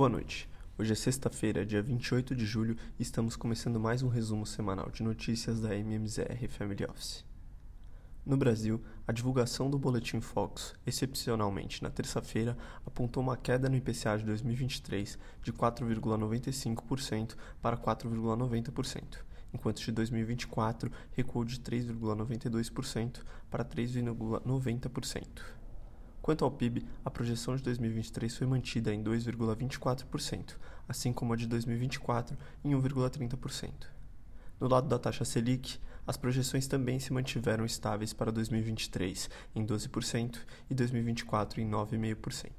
Boa noite. Hoje é sexta-feira, dia 28 de julho, e estamos começando mais um resumo semanal de notícias da MMZR Family Office. No Brasil, a divulgação do Boletim Fox, excepcionalmente na terça-feira, apontou uma queda no IPCA de 2023 de 4,95% para 4,90%, enquanto de 2024 recuou de 3,92% para 3,90%. Quanto ao PIB, a projeção de 2023 foi mantida em 2,24%, assim como a de 2024 em 1,30%. No lado da taxa Selic, as projeções também se mantiveram estáveis para 2023 em 12% e 2024 em 9,5%.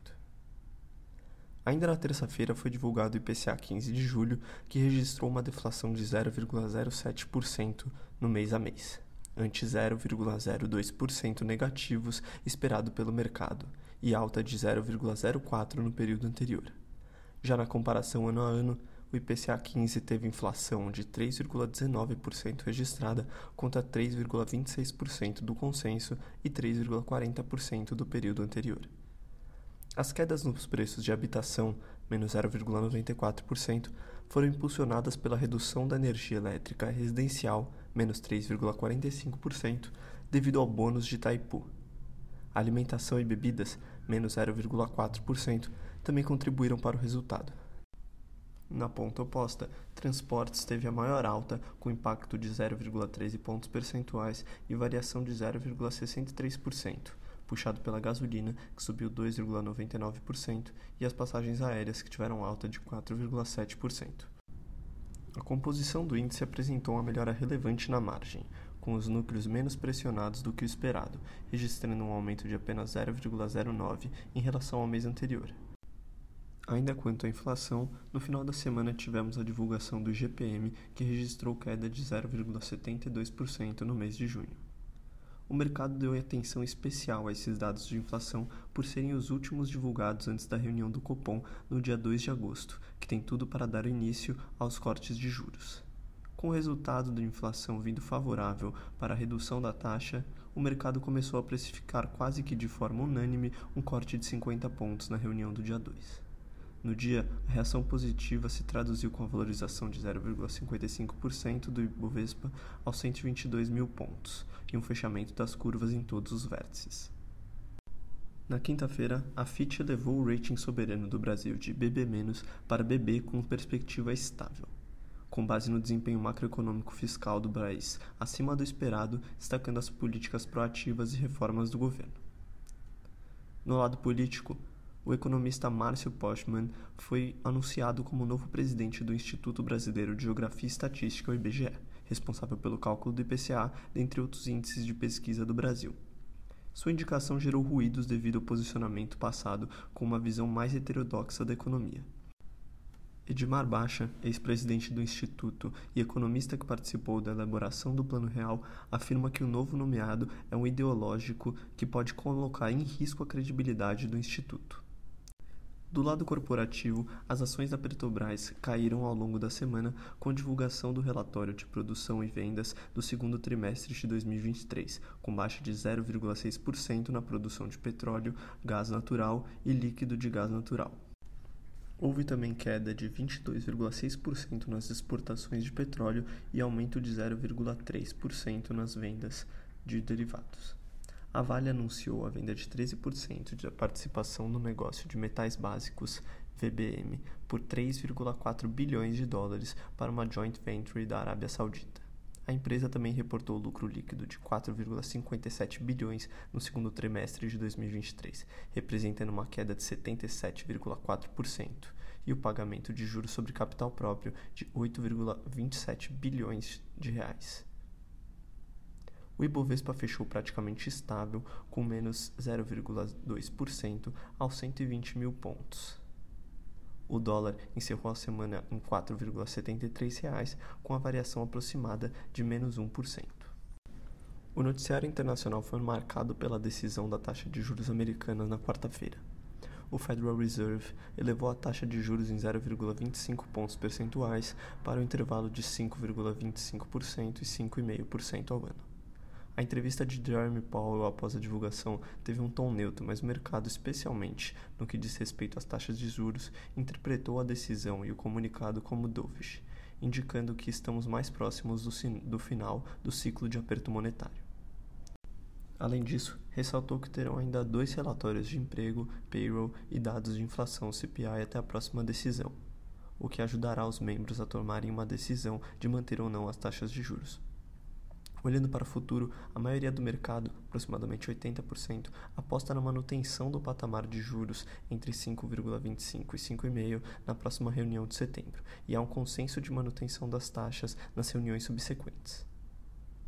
Ainda na terça-feira foi divulgado o IPCA 15 de julho, que registrou uma deflação de 0,07% no mês a mês ante 0,02% negativos esperado pelo mercado e alta de 0,04% no período anterior. Já na comparação ano a ano, o IPCA 15 teve inflação de 3,19% registrada contra 3,26% do consenso e 3,40% do período anterior. As quedas nos preços de habitação, menos 0,94%, foram impulsionadas pela redução da energia elétrica residencial, menos 3,45%, devido ao bônus de Itaipu. Alimentação e bebidas, menos 0,4%, também contribuíram para o resultado. Na ponta oposta, transportes teve a maior alta, com impacto de 0,13 pontos percentuais e variação de 0,63%, puxado pela gasolina, que subiu 2,99%, e as passagens aéreas, que tiveram alta de 4,7%. A composição do índice apresentou uma melhora relevante na margem, com os núcleos menos pressionados do que o esperado, registrando um aumento de apenas 0,09 em relação ao mês anterior. Ainda quanto à inflação, no final da semana tivemos a divulgação do GPM, que registrou queda de 0,72% no mês de junho. O mercado deu atenção especial a esses dados de inflação por serem os últimos divulgados antes da reunião do Copom no dia 2 de agosto, que tem tudo para dar início aos cortes de juros. Com o resultado da inflação vindo favorável para a redução da taxa, o mercado começou a precificar quase que de forma unânime um corte de 50 pontos na reunião do dia 2. No dia, a reação positiva se traduziu com a valorização de 0,55% do Ibovespa aos 122 mil pontos e um fechamento das curvas em todos os vértices. Na quinta-feira, a Fitch elevou o rating soberano do Brasil de BB- para BB com perspectiva estável, com base no desempenho macroeconômico fiscal do país acima do esperado, destacando as políticas proativas e reformas do governo. No lado político, o economista Márcio Postman foi anunciado como novo presidente do Instituto Brasileiro de Geografia e Estatística, o IBGE, responsável pelo cálculo do IPCA, dentre outros índices de pesquisa do Brasil. Sua indicação gerou ruídos devido ao posicionamento passado com uma visão mais heterodoxa da economia. Edmar Baixa, ex-presidente do Instituto e economista que participou da elaboração do Plano Real, afirma que o novo nomeado é um ideológico que pode colocar em risco a credibilidade do Instituto. Do lado corporativo, as ações da Petrobras caíram ao longo da semana com a divulgação do relatório de produção e vendas do segundo trimestre de 2023, com baixa de 0,6% na produção de petróleo, gás natural e líquido de gás natural. Houve também queda de 22,6% nas exportações de petróleo e aumento de 0,3% nas vendas de derivados. A Vale anunciou a venda de 13% de participação no negócio de metais básicos VBM por 3,4 bilhões de dólares para uma joint venture da Arábia Saudita. A empresa também reportou lucro líquido de 4,57 bilhões no segundo trimestre de 2023, representando uma queda de 77,4%, e o pagamento de juros sobre capital próprio de 8,27 bilhões de reais o Ibovespa fechou praticamente estável, com menos 0,2% aos 120 mil pontos. O dólar encerrou a semana em R$ 4,73, com a variação aproximada de menos 1%. O noticiário internacional foi marcado pela decisão da taxa de juros americana na quarta-feira. O Federal Reserve elevou a taxa de juros em 0,25 pontos percentuais para o intervalo de 5,25% e 5,5% ao ano. A entrevista de Jeremy Powell após a divulgação teve um tom neutro, mas o mercado, especialmente no que diz respeito às taxas de juros, interpretou a decisão e o comunicado como dovish, indicando que estamos mais próximos do, do final do ciclo de aperto monetário. Além disso, ressaltou que terão ainda dois relatórios de emprego, payroll e dados de inflação CPI até a próxima decisão, o que ajudará os membros a tomarem uma decisão de manter ou não as taxas de juros. Olhando para o futuro, a maioria do mercado, aproximadamente 80%, aposta na manutenção do patamar de juros entre 5,25 e 5,5 na próxima reunião de setembro, e há um consenso de manutenção das taxas nas reuniões subsequentes.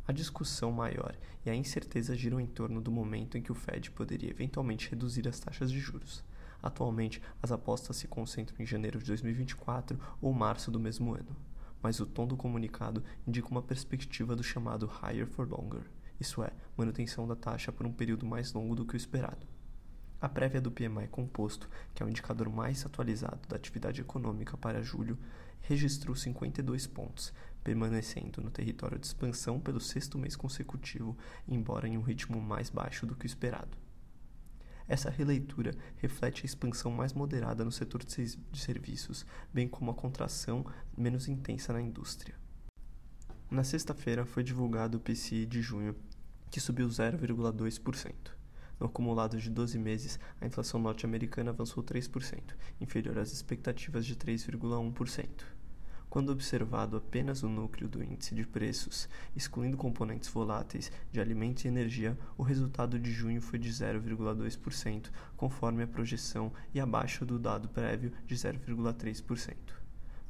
A discussão maior e a incerteza giram em torno do momento em que o Fed poderia eventualmente reduzir as taxas de juros. Atualmente, as apostas se concentram em janeiro de 2024 ou março do mesmo ano mas o tom do comunicado indica uma perspectiva do chamado higher for longer, isso é, manutenção da taxa por um período mais longo do que o esperado. A prévia do PMI composto, que é o indicador mais atualizado da atividade econômica para julho, registrou 52 pontos, permanecendo no território de expansão pelo sexto mês consecutivo, embora em um ritmo mais baixo do que o esperado. Essa releitura reflete a expansão mais moderada no setor de serviços, bem como a contração menos intensa na indústria. Na sexta-feira foi divulgado o PCI de junho, que subiu 0,2%. No acumulado de 12 meses, a inflação norte-americana avançou 3%, inferior às expectativas de 3,1%. Quando observado apenas o núcleo do índice de preços, excluindo componentes voláteis de alimentos e energia, o resultado de junho foi de 0,2%, conforme a projeção, e abaixo do dado prévio de 0,3%.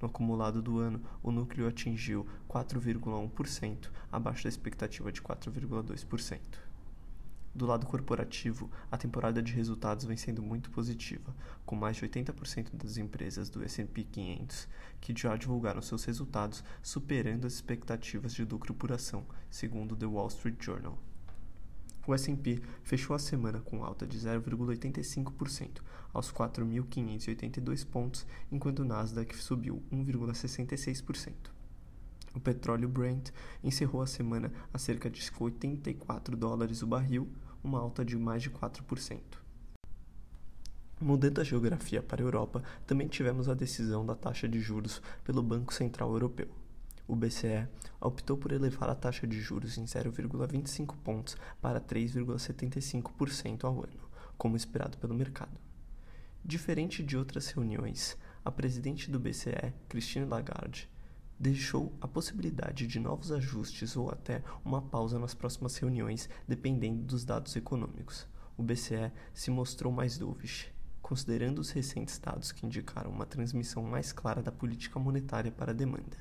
No acumulado do ano, o núcleo atingiu 4,1%, abaixo da expectativa de 4,2%. Do lado corporativo, a temporada de resultados vem sendo muito positiva, com mais de 80% das empresas do S&P 500 que já divulgaram seus resultados, superando as expectativas de lucro por ação, segundo The Wall Street Journal. O S&P fechou a semana com alta de 0,85% aos 4.582 pontos, enquanto o Nasdaq subiu 1,66%. O petróleo Brent encerrou a semana a cerca de 84 dólares o barril, uma alta de mais de 4%. Mudando a geografia para a Europa, também tivemos a decisão da taxa de juros pelo Banco Central Europeu. O BCE optou por elevar a taxa de juros em 0,25 pontos para 3,75% ao ano, como esperado pelo mercado. Diferente de outras reuniões, a presidente do BCE, Christine Lagarde, deixou a possibilidade de novos ajustes ou até uma pausa nas próximas reuniões, dependendo dos dados econômicos. O BCE se mostrou mais dovish, considerando os recentes dados que indicaram uma transmissão mais clara da política monetária para a demanda.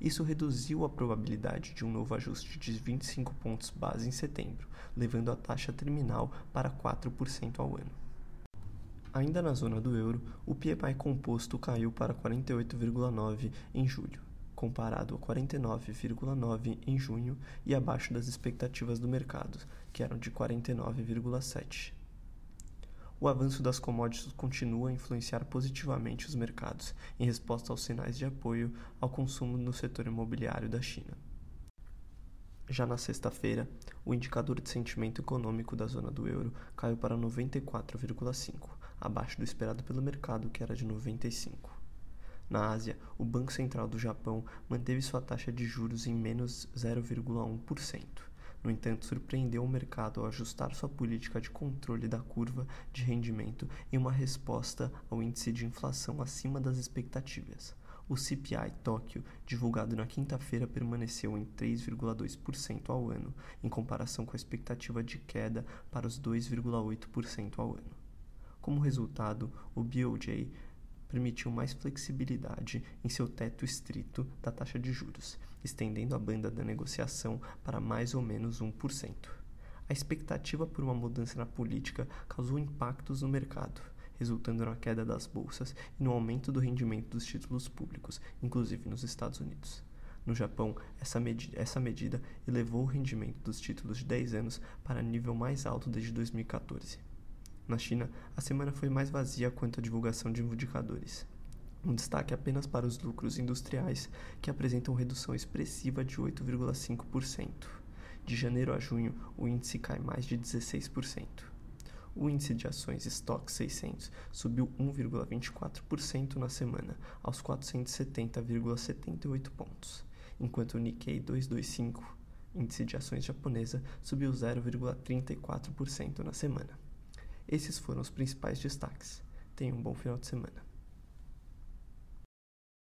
Isso reduziu a probabilidade de um novo ajuste de 25 pontos base em setembro, levando a taxa terminal para 4% ao ano. Ainda na zona do euro, o PMI composto caiu para 48,9 em julho, comparado a 49,9 em junho e abaixo das expectativas do mercado, que eram de 49,7. O avanço das commodities continua a influenciar positivamente os mercados, em resposta aos sinais de apoio ao consumo no setor imobiliário da China. Já na sexta-feira, o indicador de sentimento econômico da zona do euro caiu para 94,5, abaixo do esperado pelo mercado, que era de 95. Na Ásia, o Banco Central do Japão manteve sua taxa de juros em menos 0,1%. No entanto, surpreendeu o mercado ao ajustar sua política de controle da curva de rendimento em uma resposta ao índice de inflação acima das expectativas. O CPI Tóquio, divulgado na quinta-feira, permaneceu em 3,2% ao ano, em comparação com a expectativa de queda para os 2,8% ao ano. Como resultado, o BOJ permitiu mais flexibilidade em seu teto estrito da taxa de juros, estendendo a banda da negociação para mais ou menos 1%. A expectativa por uma mudança na política causou impactos no mercado, resultando na queda das bolsas e no aumento do rendimento dos títulos públicos, inclusive nos Estados Unidos. No Japão, essa, essa medida elevou o rendimento dos títulos de 10 anos para nível mais alto desde 2014. Na China, a semana foi mais vazia quanto à divulgação de indicadores. Um destaque apenas para os lucros industriais, que apresentam redução expressiva de 8,5%, De janeiro a junho, o índice cai mais de 16%. O índice de ações Stock 600 subiu 1,24% na semana, aos 470,78 pontos, enquanto o Nikkei 225, índice de ações japonesa, subiu 0,34% na semana. Esses foram os principais destaques. Tenha um bom final de semana.